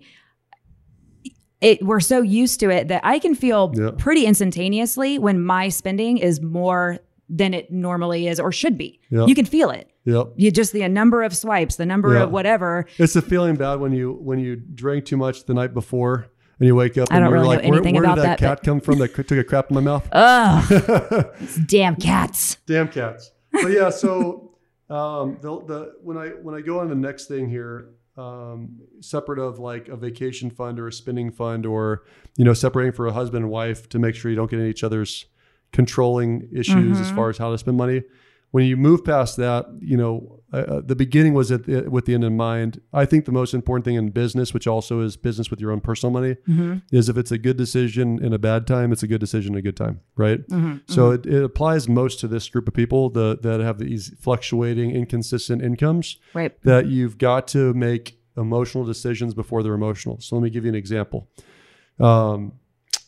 It we're so used to it that I can feel Yeah. pretty instantaneously when my spending is more than it normally is or should be. Yep. You can feel it. Yep. You just the number of swipes, the number Yeah. of whatever. It's the feeling bad when you when you drank too much the night before and you wake up I and you're really like, where, where did that, that, cat come from that took a crap in my mouth? Ugh, damn cats. Damn cats. But yeah, so um, the, the when I when I go on the next thing here, um, separate of like a vacation fund or a spending fund, or you know, separating for a husband and wife to make sure you don't get in each other's controlling issues as Mhm. far as how to spend money. When you move past that, you know, uh, uh, the beginning was at the, with the end in mind. I think the most important thing in business, which also is business with your own personal money, Mhm, is if it's a good decision in a bad time, it's a good decision in a good time, right? mhm, So it, it applies most to this group of people the, that have these fluctuating, inconsistent incomes right. that you've got to make emotional decisions before they're emotional. So let me give you an example. Um,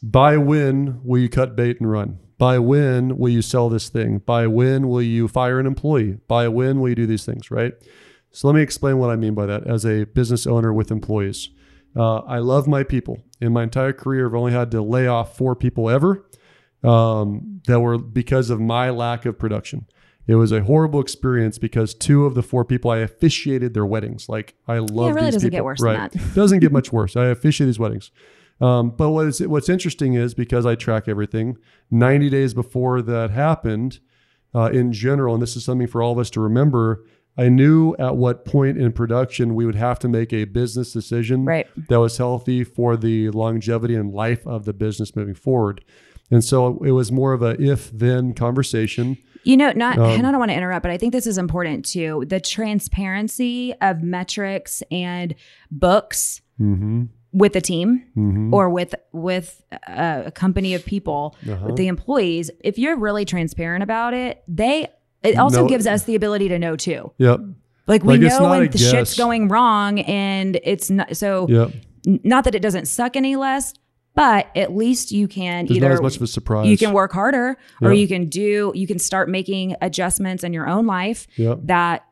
by when will you cut bait and run? By when will you sell this thing? By when will you fire an employee? By when will you do these things, right? So let me explain what I mean by that as a business owner with employees. Uh, I love my people. In my entire career, I've only had to lay off four people ever um, that were because of my lack of production. It was a horrible experience because two of the four people I officiated their weddings. Like I love really these doesn't people. get worse than that. doesn't get much worse. I officiate these weddings. Um, but what is what's interesting is because I track everything. Ninety days before that happened, uh, in general, and this is something for all of us to remember. I knew at what point in production we would have to make a business decision Right. that was healthy for the longevity and life of the business moving forward. And so it was more of a if then conversation. You know, not, Um, and I don't want to interrupt, but I think this is important too. The transparency of metrics and books Mm-hmm. With a team Mhm. or with with a, a company of people, Uh-huh. with the employees, if you're really transparent about it, they it also No- gives us the ability to know too. Yep. Like we Like, know when the shit's going wrong, and it's not so. Yep. Not that it doesn't suck any less, but at least you can There's either as much of a surprise. you can work harder or you can do you can start making adjustments in your own life Yep. that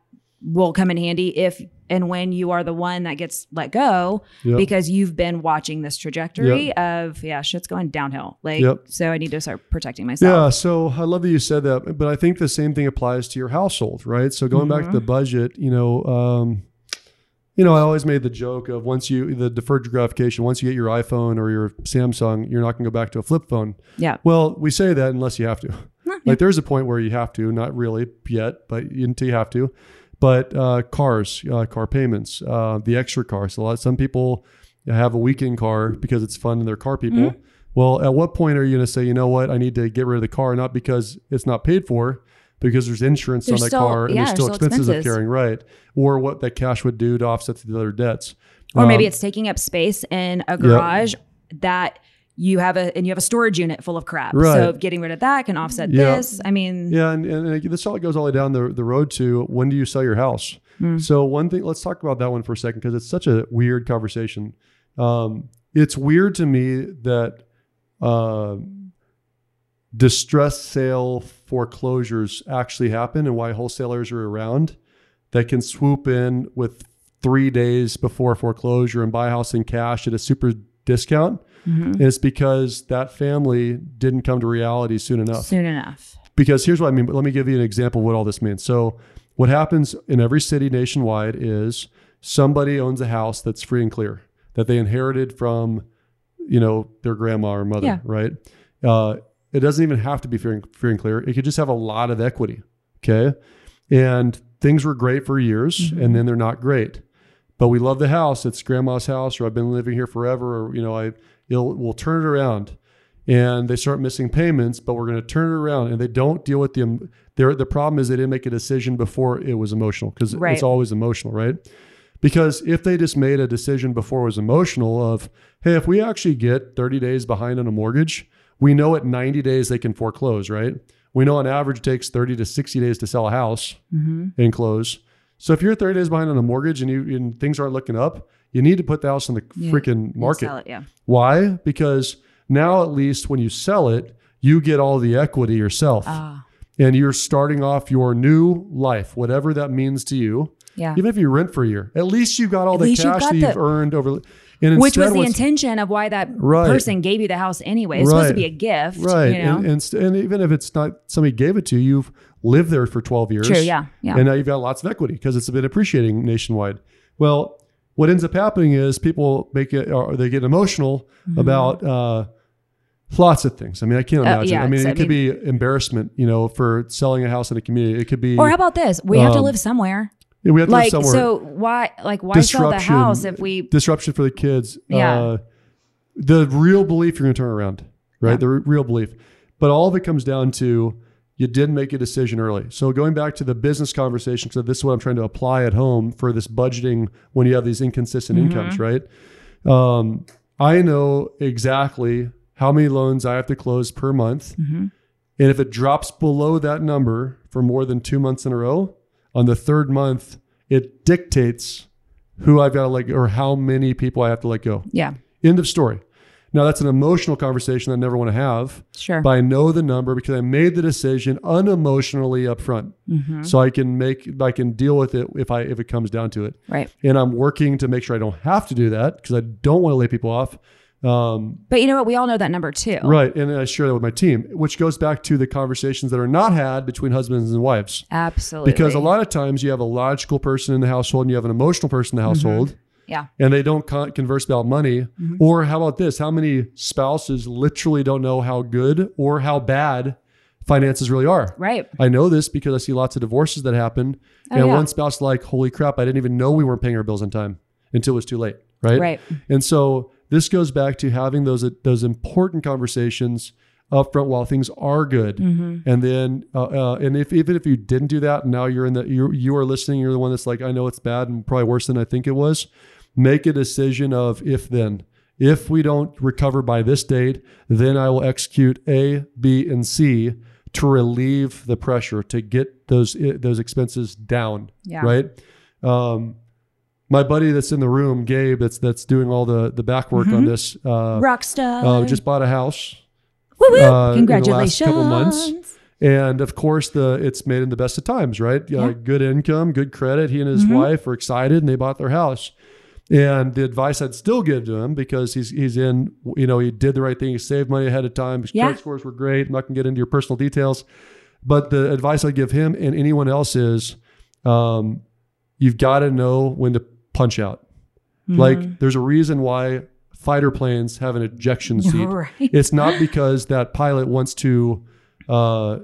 will come in handy if and when you are the one that gets let go Yep. because you've been watching this trajectory of yeah shit's going downhill like Yep. so i need to start protecting myself Yeah, so I love that you said that, but I think the same thing applies to your household, right? So going back to Mm-hmm. the budget, you know, um, you know, I always made the joke of once you the deferred gratification, once you get your iPhone or your Samsung, you're not going to go back to a flip phone. yeah Well, we say that unless you have to. Like there's a point where you have to, not really yet, but until you have to. But uh, cars, uh, car payments, uh, the extra cars. A lot. Some people have a weekend car because it's fun and they're car people. Mm-hmm. Well, at what point are you going to say, you know what, I need to get rid of the car, not because it's not paid for, because there's insurance There's on that still- car and yeah, there's still there's still expenses, of expenses. carrying, right? Or what that cash would do to offset the other debts. or maybe Um, it's taking up space in a garage that you have a and you have a storage unit full of crap Right. so getting rid of that can offset Yeah. this i mean Yeah, and, and this all goes all the way down the, the road to when do you sell your house? Hmm. So one thing, let's talk about that one for a second because it's such a weird conversation. Um, it's weird to me that uh, distressed sale foreclosures actually happen and why wholesalers are around that can swoop in with three days before foreclosure and buy a house in cash at a super discount. Mm-hmm. It's because that family didn't come to reality soon enough soon enough because here's what I mean. But let me give you an example of what all this means. So, what happens in every city nationwide is somebody owns a house that's free and clear that they inherited from, you know, their grandma or mother, Yeah. right? Uh, it doesn't even have to be free and, free and clear. It could just have a lot of equity. Okay, and things were great for years, and then they're not great. But we love the house. It's grandma's house, or I've been living here forever, or you know, I it'll, we'll turn it around and they start missing payments, but we're going to turn it around. And they don't deal with the their the problem is they didn't make a decision before it was emotional because Right. it's always emotional, right? Because if they just made a decision before it was emotional of, hey, if we actually get 30 days behind on a mortgage, we know at 90 days they can foreclose, right? We know on average it takes 30 to 60 days to sell a house mm-hmm. and close. So if you're 30 days behind on a mortgage and you and things aren't looking up, you need to put the house on the Yeah. freaking market. sell it, yeah Why? Because now at least when you sell it, you get all the equity yourself. ah and you're starting off your new life, whatever that means to you. yeah Even if you rent for a year, at least you got all At the cash that you've the- earned over. And which was the intention of why that Right. person gave you the house anyway. It's supposed to be a gift, right? You know? and, and, and even if it's not somebody gave it to you, you've lived there for 12 years. True, yeah, yeah. And now you've got lots of equity because it's been appreciating nationwide. Well, what ends up happening is people make it, or they get emotional about uh, lots of things. I mean, I can't Mm-hmm. Uh, imagine. yeah, I mean, it I could be embarrassment, you know, for selling a house in a community. It could be, or how about this? We have to Um, live somewhere. Yeah, we have to Like live somewhere. so, why like why sell the house if we? disruption for the kids. Yeah. Uh, the real belief you're going to turn around, right? Yeah. The re- real belief. But all of it comes down to you didn't make a decision early. So going back to the business conversation, so this is what I'm trying to apply at home for this budgeting when you have these inconsistent Mm-hmm. incomes, right? Um, I know exactly how many loans I have to close per month. Mm-hmm. And if it drops below that number for more than two months in a row, on the third month, it dictates who I've got to let go or how many people I have to let go. Yeah, End of story. Now, that's an emotional conversation I never want to have, sure. but I know the number because I made the decision unemotionally up front. Mm-hmm. So I can make, I can deal with it if I, if it comes down to it. right. And I'm working to make sure I don't have to do that because I don't want to lay people off. Um, But you know what? We all know that number too. Right. And I share that with my team, which goes back to the conversations that are not had between husbands and wives. Absolutely. Because a lot of times you have a logical person in the household and you have an emotional person in the household Yeah. and they don't con- converse about money. Or how about this? How many spouses literally don't know how good or how bad finances really are? Right. I know this because I see lots of divorces that happen. Oh, and yeah. one spouse like, holy crap, I didn't even know we weren't paying our bills on time until it was too late. Right. Right. And so this goes back to having those those important conversations upfront while things are good. Mm-hmm. And then uh, uh, and if even if you didn't do that, now you're in the you you are listening, you're the one that's like, I know it's bad and probably worse than I think it was. Make a decision of if then. If we don't recover by this date, then I will execute A, B, and C to relieve the pressure to get those those expenses down. Yeah. Right. Um, my buddy that's in the room, Gabe, that's that's doing all the the back work on this, uh, Rockstar. uh, just bought a house, woo woo. uh, in the last Congratulations. couple months. and of course the it's made in the best of times, right? Uh, Good income, good credit. He and his Mhm. wife are excited, and they bought their house. And the advice I'd still give to him because he's he's in, you know, he did the right thing. He saved money ahead of time. His Yeah. credit scores were great. I'm not gonna get into your personal details, but the advice I give him and anyone else is, um, you've got to know when to punch out. Mm-hmm. Like, there's a reason why fighter planes have an ejection seat. Right. It's not because that pilot wants to uh,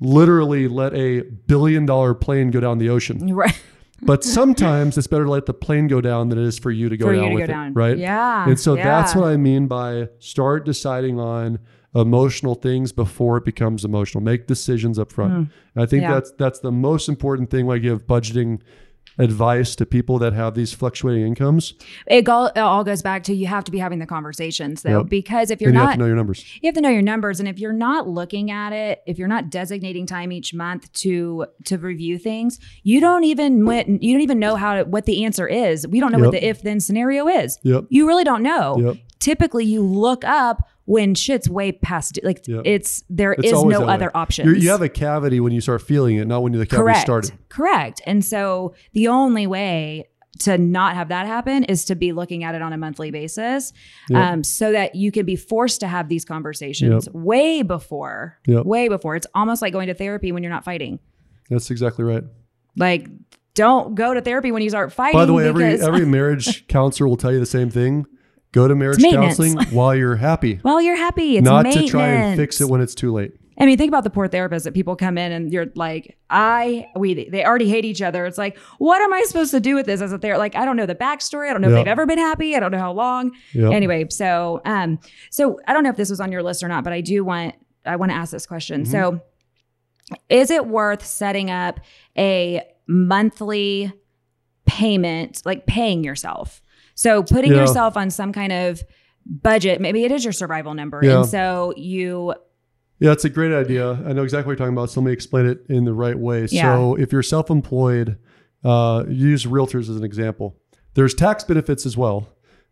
literally let a billion dollar plane go down the ocean. Right. But sometimes it's better to let the plane go down than it is for you to go For down to with go it, down. right? Yeah. And so that's what I mean by start deciding on emotional things before it becomes emotional. Make decisions up front. Hmm. And I think. Yeah. that's that's the most important thing when I give budgeting advice to people that have these fluctuating incomes. it, all, it all goes back to you have to be having the conversations though, Yep. because if you're and you have to know your numbers. you have to know your numbers and if you're not looking at it if you're not designating time each month to to review things you don't even you don't even know how to, what the answer is we don't know what the if then scenario is Yep. you really don't know Yep. typically you look up when shit's way past like Yep. it's there It's is no other option. You're, have a cavity when you start feeling it, not when the cavity correct started. correct and so the only way to not have that happen is to be looking at it on a monthly basis Yep. um, so that you can be forced to have these conversations way before Yep. way before it's almost like going to therapy when you're not fighting That's exactly right. like don't go to therapy when you start fighting By the way, every every marriage counselor will tell you the same thing. Go to marriage counseling while you're happy, while you're happy it's not to try and fix it when it's too late. I mean, think about the poor therapists that people come in and you're like, I, we, they already hate each other. It's like, what am I supposed to do with this as a therapist? Like, I don't know the backstory. I don't know Yeah. if they've ever been happy. I don't know how long. Yep. Anyway, so, um, so I don't know if this was on your list or not, but I do want, I want to ask this question. Mm-hmm. So, is it worth setting up a monthly payment, like paying yourself? So, putting Yeah. yourself on some kind of budget, maybe it is your survival number. Yeah. And so you Yeah, it's a great idea. I know exactly what you're talking about. So let me explain it in the right way. Yeah. So if you're self-employed, uh, use realtors as an example. There's tax benefits as well,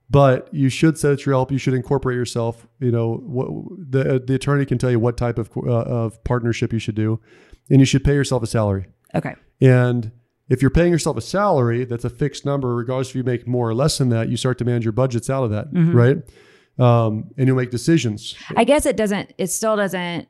but you should set your help. You should incorporate yourself. You know, what, the the attorney can tell you what type of uh, of partnership you should do, and you should pay yourself a salary. okay. And if you're paying yourself a salary that's a fixed number, regardless if you make more or less than that, you start to manage your budgets out of that, Mm-hmm. right? Um, and you'll make decisions. I guess it doesn't. It still doesn't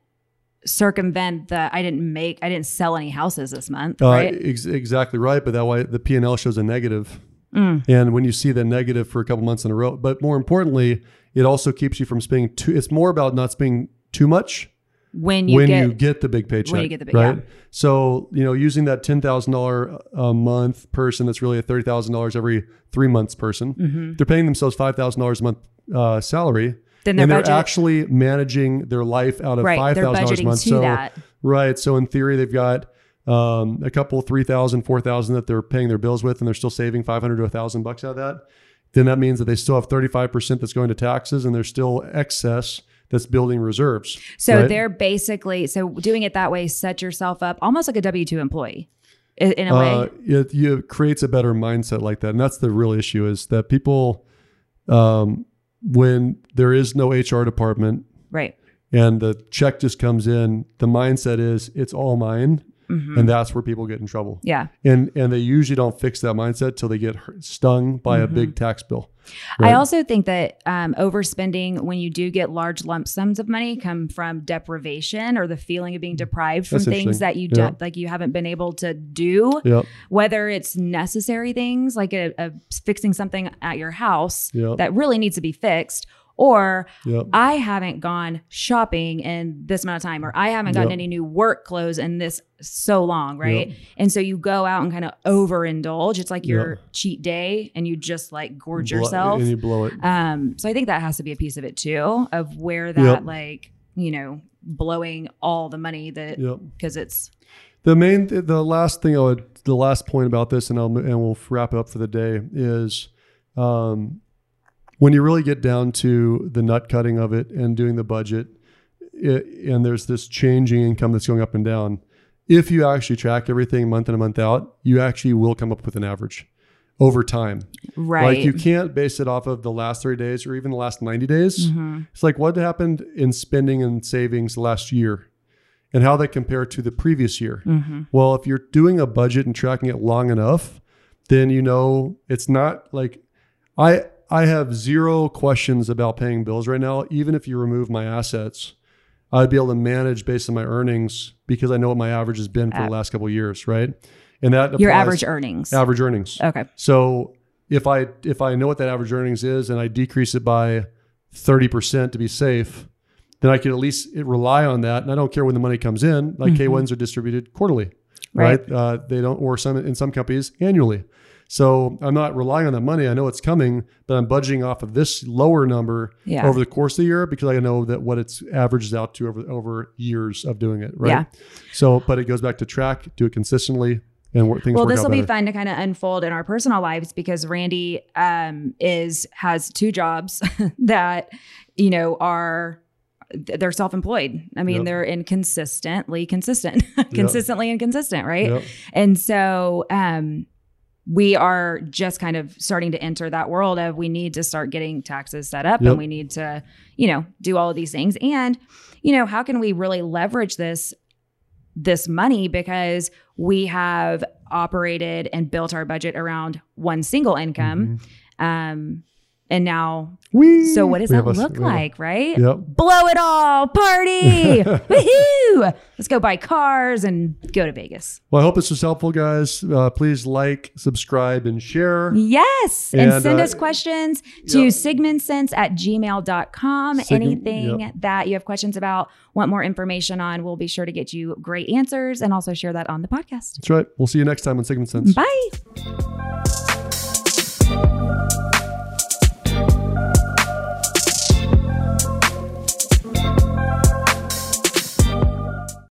circumvent the. I didn't make. I didn't sell any houses this month, Uh, right? ex- exactly right, but that way the P and L shows a negative, Mm. and when you see the negative for a couple months in a row, but more importantly, it also keeps you from spending too. It's more about not spending too much When you when get you get the big paycheck. you get the big- right. yeah. So you know, using that ten thousand dollar a month person, that's really a thirty thousand dollars every three months person. Mm-hmm. They're paying themselves five thousand dollars a month uh, salary. Then and they're actually managing their life out of right. five thousand dollars a month. to so that. Right. So in theory, they've got um, a couple, 3,000, 4,000 that they're paying their bills with, and they're still saving 500 to 1,000 bucks out of that. Then that means that they still have 35% that's going to taxes and there's still excess that's building reserves. So right? they're basically so doing it that way. Set yourself up almost like a W two employee, in a uh, way. it, it creates a better mindset like that. And that's the real issue is that people, um, when there is no HR department Right. and the check just comes in, the mindset is it's all mine. Mm-hmm. And that's where people get in trouble. Yeah. and and they usually don't fix that mindset till they get hurt, stung by a big mm-hmm. tax bill. I also think that um, overspending when you do get large lump sums of money come from deprivation or the feeling of being mm-hmm. deprived from That's things that you Yeah. do, like you haven't been able to do. Yep. Whether it's necessary things like a, a fixing something at your house Yep. that really needs to be fixed, or Yep. I haven't gone shopping in this amount of time, or I haven't gotten Yep. any new work clothes in this so long, right? Yep. And so you go out and kind of overindulge. It's like your cheat day, and you just like gorge Blo- yourself. and you blow it. Um, so I think that has to be a piece of it too, of where that like you know blowing all the money that because it's The main, the last thing I would, the last point about this, and I'll and we'll wrap it up for the day is, um, when you really get down to the nut cutting of it and doing the budget, it, and there's this changing income that's going up and down. If you actually track everything month in and month out, you actually will come up with an average over time. Right. Like you can't base it off of the last 30 days or even the last 90 days. Mhm. It's like what happened in spending and savings last year and how they compare to the previous year. Mhm. Well, if you're doing a budget and tracking it long enough, then you know it's not like I I have zero questions about paying bills right now. Even if you remove my assets, I'd be able to manage based on my earnings because I know what my average has been for the last couple of years, right? And that Your average earnings. average earnings. Okay. So if I if I know what that average earnings is and I decrease it by thirty percent to be safe, then I can at least rely on that, and I don't care when the money comes in. Like K ones are distributed quarterly, right? Right. Uh, they don't, or some in some companies annually. So I'm not relying on that money. I know it's coming, but I'm budgeting off of this lower number Yeah. over the course of the year because I know that what it's averages out to over over years of doing it, right? Yeah. So, but it goes back to track, do it consistently, and work, things well, this will be fun to kind of unfold in our personal lives because Randy um, is has two jobs that you know are they're self-employed. I mean, Yep. they're inconsistently consistent, consistently inconsistent, right? Yep. And so um, we are just kind of starting to enter that world of we need to start getting taxes set up Yep. and we need to, you know, do all of these things. And, you know, how can we really leverage this this money because we have operated and built our budget around one single income. Um and now Whee! so what does We that look a- like, right? Yep. Blow it all, party. Woohoo! Let's go buy cars and go to Vegas. Well, I hope this was helpful, guys. Uh, please like, subscribe, and share. Yes. And, And, send uh, us questions to yep. sigmundsense at gmail.com. Sigmund- Anything yep. that you have questions about, want more information on, we'll be sure to get you great answers and also share that on the podcast. That's right. We'll see you next time on Sigmund Sense. Bye.